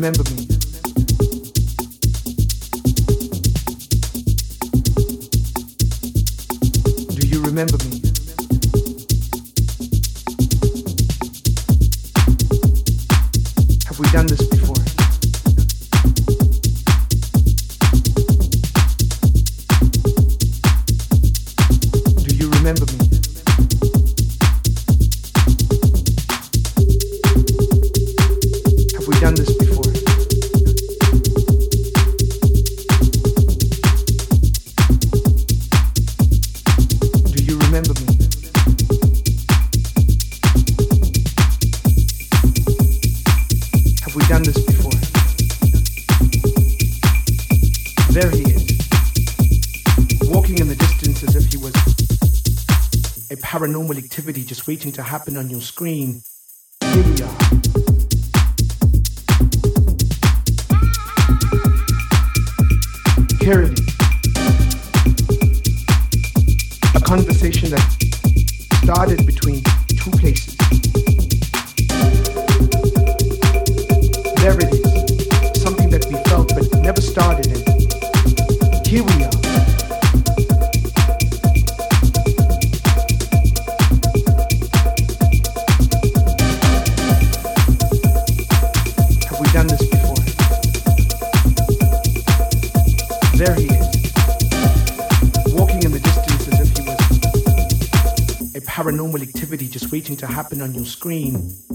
remember me. Do you remember me? Have we done this before? activity just waiting to happen on your screen. waiting to happen on your screen.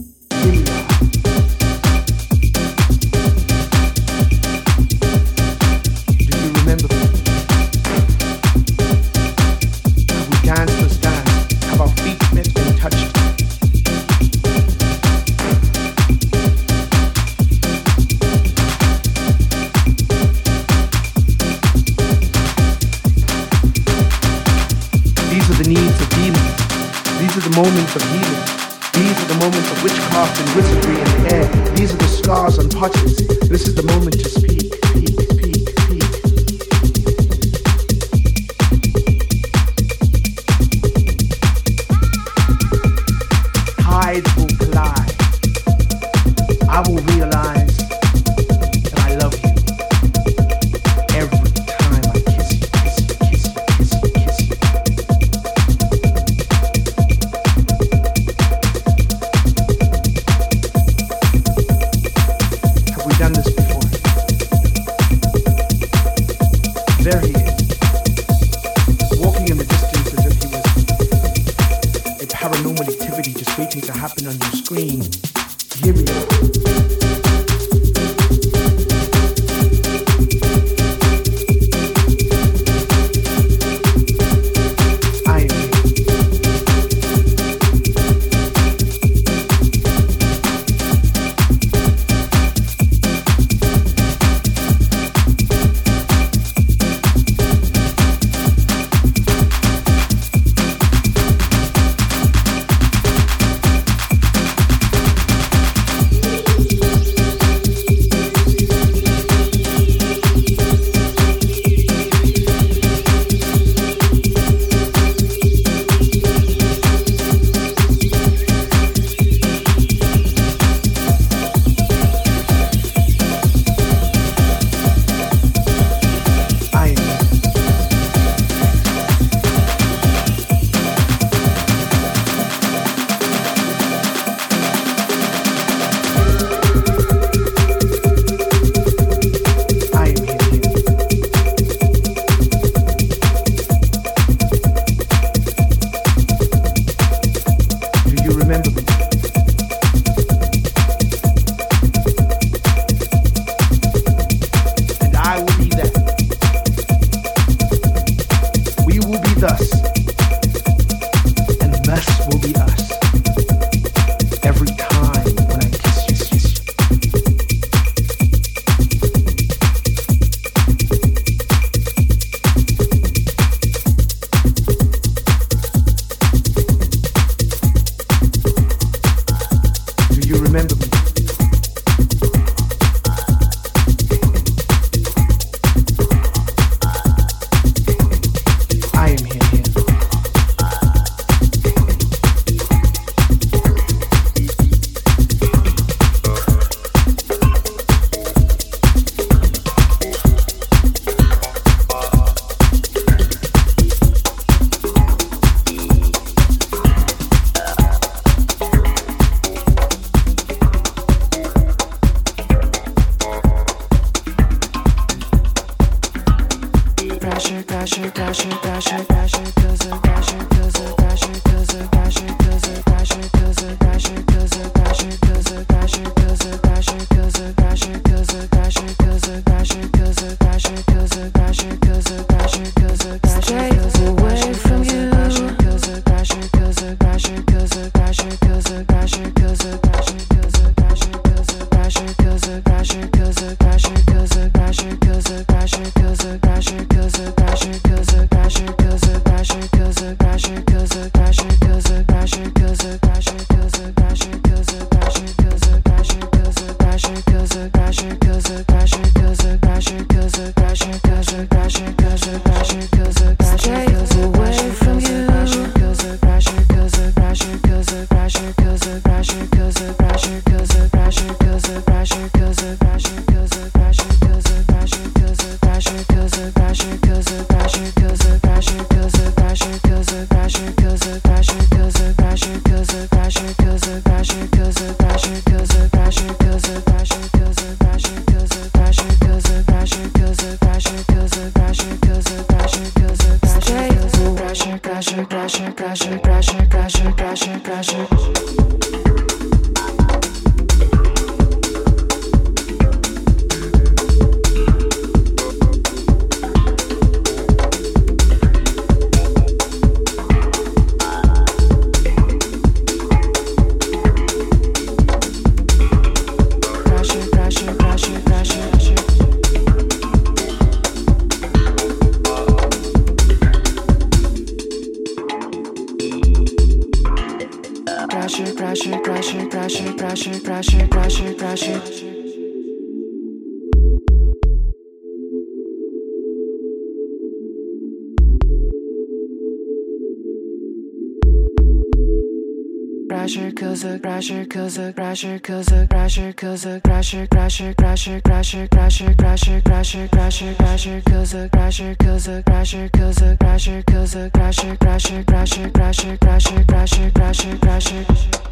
Crasher cause a crasher cause a crasher crasher crasher crasher crasher crasher crasher crasher crasher cause a crasher cause a crasher cause a crasher cause a crasher crasher crasher crasher crasher crasher crasher crasher